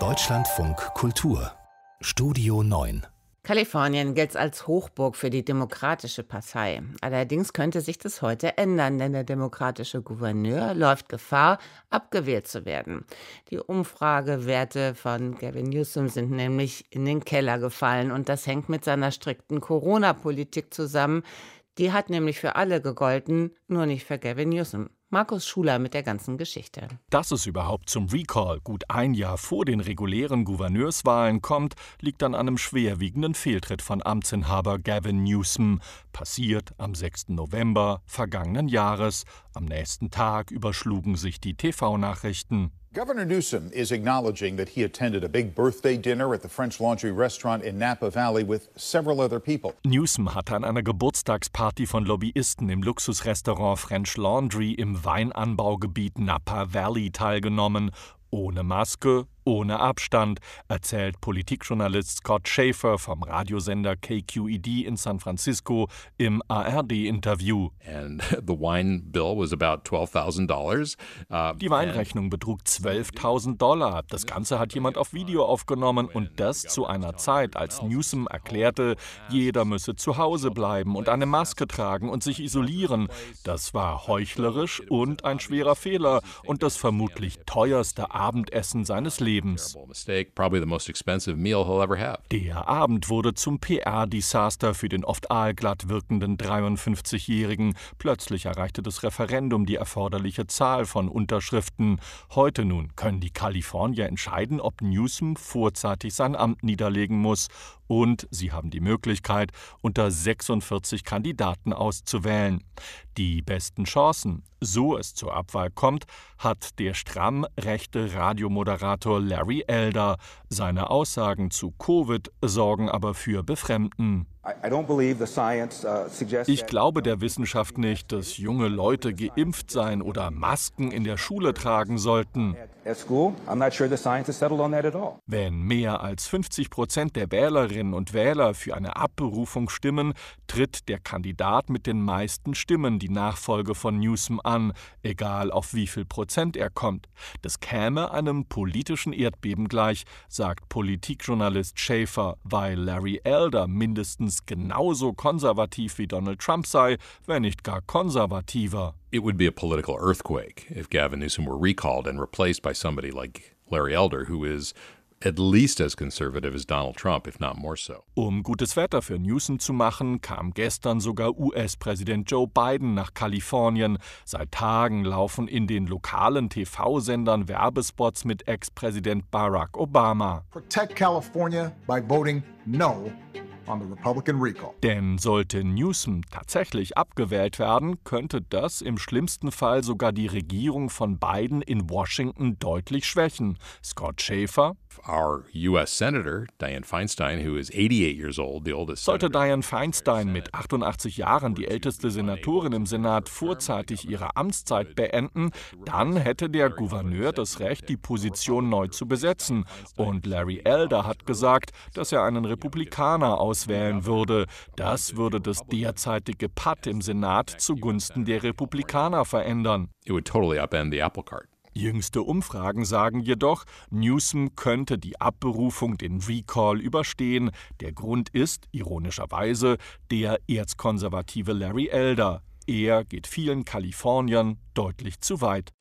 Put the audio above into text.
Deutschlandfunk Kultur Studio 9 Kalifornien gilt als Hochburg für die Demokratische Partei. Allerdings könnte sich das heute ändern, denn der demokratische Gouverneur läuft Gefahr, abgewählt zu werden. Die Umfragewerte von Gavin Newsom sind nämlich in den Keller gefallen und das hängt mit seiner strikten Corona-Politik zusammen. Die hat nämlich für alle gegolten, nur nicht für Gavin Newsom. Markus Schuler mit der ganzen Geschichte. Dass es überhaupt zum Recall gut ein Jahr vor den regulären Gouverneurswahlen kommt, liegt an einem schwerwiegenden Fehltritt von Amtsinhaber Gavin Newsom. Passiert am 6. November vergangenen Jahres. Am nächsten Tag überschlugen sich die TV-Nachrichten. Governor Newsom is acknowledging that he attended a big birthday dinner at the French Laundry restaurant in Napa Valley with several other people. Newsom hatte an einer Geburtstagsparty von Lobbyisten im Luxusrestaurant French Laundry im Weinanbaugebiet Napa Valley teilgenommen, ohne Maske, ohne Abstand, erzählt Politikjournalist Scott Schaefer vom Radiosender KQED in San Francisco im ARD-Interview. Die Weinrechnung betrug 12.000 Dollar. Das Ganze hat jemand auf Video aufgenommen und das zu einer Zeit, als Newsom erklärte, jeder müsse zu Hause bleiben und eine Maske tragen und sich isolieren. Das war heuchlerisch und ein schwerer Fehler und das vermutlich teuerste Abendessen seines Lebens. Der Abend wurde zum PR-Desaster für den oft aalglatt wirkenden 53-Jährigen. Plötzlich erreichte das Referendum die erforderliche Zahl von Unterschriften. Heute nun können die Kalifornier entscheiden, ob Newsom vorzeitig sein Amt niederlegen muss. Und sie haben die Möglichkeit, unter 46 Kandidaten auszuwählen. Die besten Chancen, so es zur Abwahl kommt, hat der stramm rechte Radiomoderator Larry Elder. Seine Aussagen zu Covid sorgen aber für Befremden. Uh, ich glaube der Wissenschaft nicht, dass junge Leute geimpft sein oder Masken in der Schule tragen sollten. Wenn mehr als 50 Prozent der Wählerinnen und Wähler für eine Abberufung stimmen, tritt der Kandidat mit den meisten Stimmen die Nachfolge von Newsom an, egal auf wie viel Prozent er kommt. Das käme einem politischen Erdbeben gleich, sagt Politikjournalist Schaefer, weil Larry Elder mindestens genauso konservativ wie Donald Trump sei, wenn nicht gar konservativer. it would be a political earthquake if Gavin Newsom were recalled and replaced by somebody like Larry Elder, who is at least as conservative as Donald Trump, if not more so. Um gutes Wetter für Newsom zu machen, kam gestern sogar US-Präsident Joe Biden nach Kalifornien. Seit Tagen laufen in den lokalen TV-Sendern Werbespots mit Ex-Präsident Barack Obama. Protect California by voting no Denn sollte Newsom tatsächlich abgewählt werden, könnte das im schlimmsten Fall sogar die Regierung von Biden in Washington deutlich schwächen. Scott Schaefer, our US Senator Dianne Feinstein, who is 88 years old, the oldest Sollte Dianne Feinstein mit 88 Jahren, die älteste Senatorin im Senat, vorzeitig ihre Amtszeit beenden, dann hätte der Gouverneur das Recht, die Position neu zu besetzen. Und Larry Elder hat gesagt, dass er einen Republikaner auswählen würde. Das würde das derzeitige Patt im Senat zugunsten der Republikaner verändern. It would totally upend the apple cart. Jüngste Umfragen sagen jedoch, Newsom könnte die Abberufung, den Recall, überstehen. Der Grund ist, ironischerweise, der erzkonservative Larry Elder. Er geht vielen Kaliforniern deutlich zu weit.